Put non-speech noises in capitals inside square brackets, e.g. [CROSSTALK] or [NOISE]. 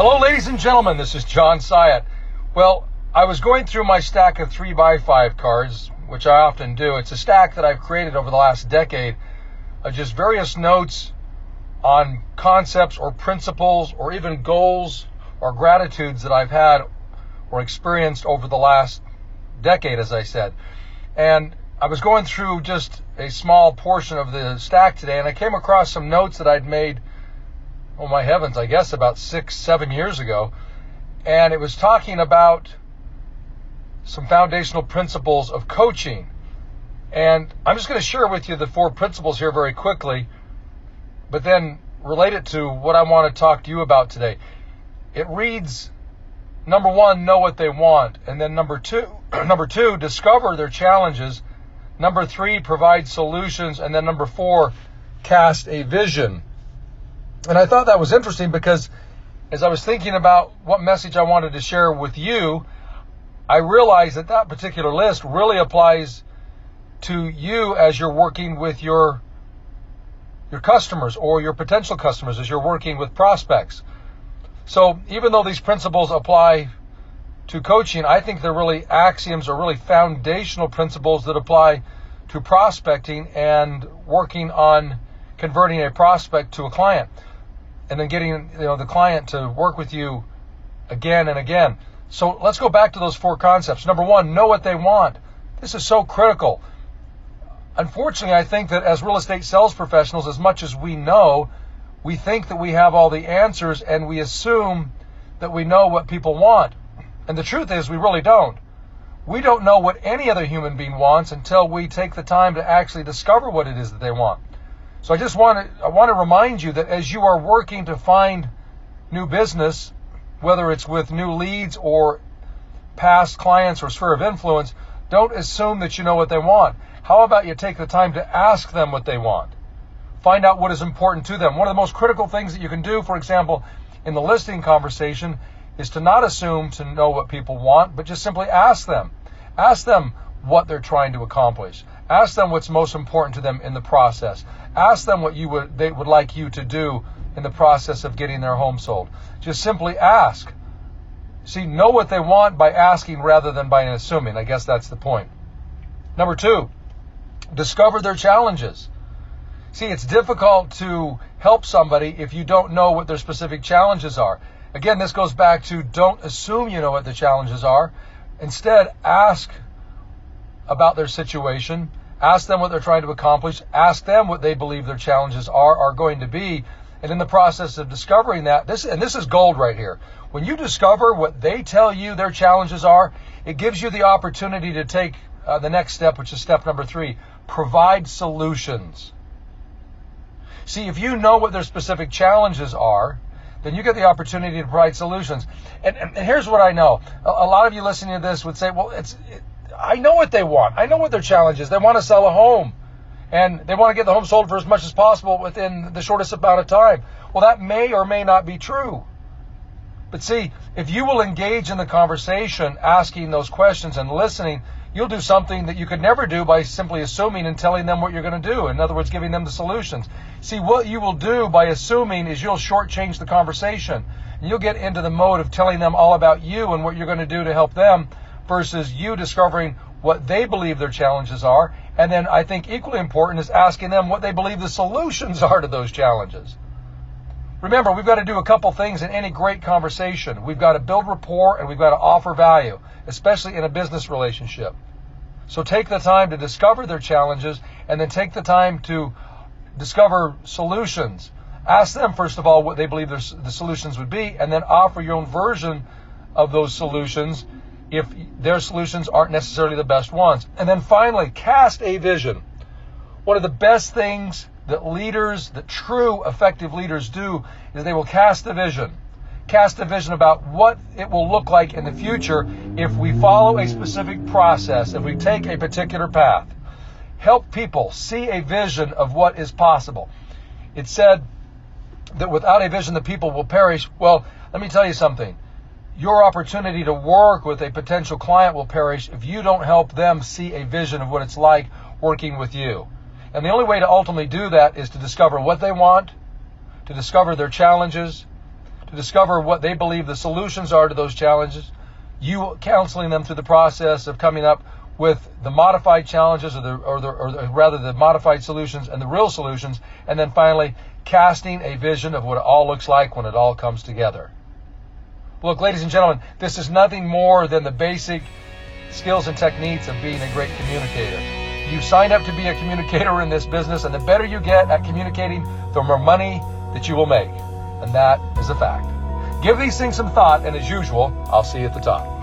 Hello, ladies and gentlemen, this is John Syatt. Well, I was going through my stack of 3 by 5 cards, which I often do. It's a stack that I've created over the last decade of just various notes on concepts or principles or even goals or gratitudes that I've had or experienced over the last decade, as I said. And I was going through just a small portion of the stack today and I came across some notes that I'd made oh my heavens, I guess about six, seven years ago. And it was talking about some foundational principles of coaching. And I'm just going to share with you the four principles here very quickly, but then relate it to what I want to talk to you about today. It reads number one, know what they want. And then number two, [CLEARS THROAT] number two, discover their challenges. Number three, provide solutions. And then number four, cast a vision. And I thought that was interesting because as I was thinking about what message I wanted to share with you, I realized that that particular list really applies to you as you're working with your your customers or your potential customers as you're working with prospects. So even though these principles apply to coaching, I think they're really axioms or really foundational principles that apply to prospecting and working on converting a prospect to a client and then getting you know the client to work with you again and again. So let's go back to those four concepts. Number one, know what they want. This is so critical. Unfortunately, I think that as real estate sales professionals, as much as we know, we think that we have all the answers and we assume that we know what people want. And the truth is, we really don't. We don't know what any other human being wants until we take the time to actually discover what it is that they want. So I just want to I want to remind you that as you are working to find new business, whether it's with new leads or past clients or sphere of influence, don't assume that you know what they want. How about you take the time to ask them what they want? Find out what is important to them. One of the most critical things that you can do, for example, in the listing conversation is to not assume to know what people want, but just simply ask them. Ask them what they're trying to accomplish. Ask them what's most important to them in the process. Ask them what you would they would like you to do in the process of getting their home sold. Just simply ask. See, know what they want by asking rather than by assuming. I guess that's the point. Number two, discover their challenges. See, it's difficult to help somebody if you don't know what their specific challenges are. Again, this goes back to don't assume you know what the challenges are. Instead, ask about their situation Ask them what they're trying to accomplish. Ask them what they believe their challenges are, are going to be. And in the process of discovering that, this, and this is gold right here. When you discover what they tell you their challenges are, it gives you the opportunity to take uh, the next step, which is step number three provide solutions. See, if you know what their specific challenges are, then you get the opportunity to provide solutions. And, and, here's what I know. A, a, lot of you listening to this would say, well, it's, it, I know what they want. I know what their challenge is. They want to sell a home. And they want to get the home sold for as much as possible within the shortest amount of time. Well, that may or may not be true. But see, if you will engage in the conversation, asking those questions and listening, you'll do something that you could never do by simply assuming and telling them what you're going to do. In other words, giving them the solutions. See, what you will do by assuming is you'll shortchange the conversation. And You'll get into the mode of telling them all about you and what you're going to do to help them versus you discovering what they believe their challenges are. And then I think equally important is asking them what they believe the solutions [LAUGHS] are to those challenges. Remember, we've got to do a couple things in any great conversation. We've got to build rapport and we've got to offer value, especially in a business relationship. So take the time to discover their challenges and then take the time to discover solutions. Ask them, first of all, what they believe the solutions would be, and then offer your own version of those solutions if their solutions aren't necessarily the best ones. And then finally, cast a vision. One of the best things that leaders, that true effective leaders do is they will cast a vision. Cast a vision about what it will look like in the future if we follow a specific process, if we take a particular path. Help people see a vision of what is possible. It said that without a vision, the people will perish. Well, let me tell you something your opportunity to work with a potential client will perish if you don't help them see a vision of what it's like working with you. And the only way to ultimately do that is to discover what they want, to discover their challenges, to discover what they believe the solutions are to those challenges, you counseling them through the process of coming up with the modified challenges or, the, or, the, or the, rather the modified solutions and the real solutions, and then finally casting a vision of what it all looks like when it all comes together. Look, ladies and gentlemen, this is nothing more than the basic skills and techniques of being a great communicator. You signed up to be a communicator in this business, and the better you get at communicating, the more money that you will make. And that is a fact. Give these things some thought, and as usual, I'll see you at the top.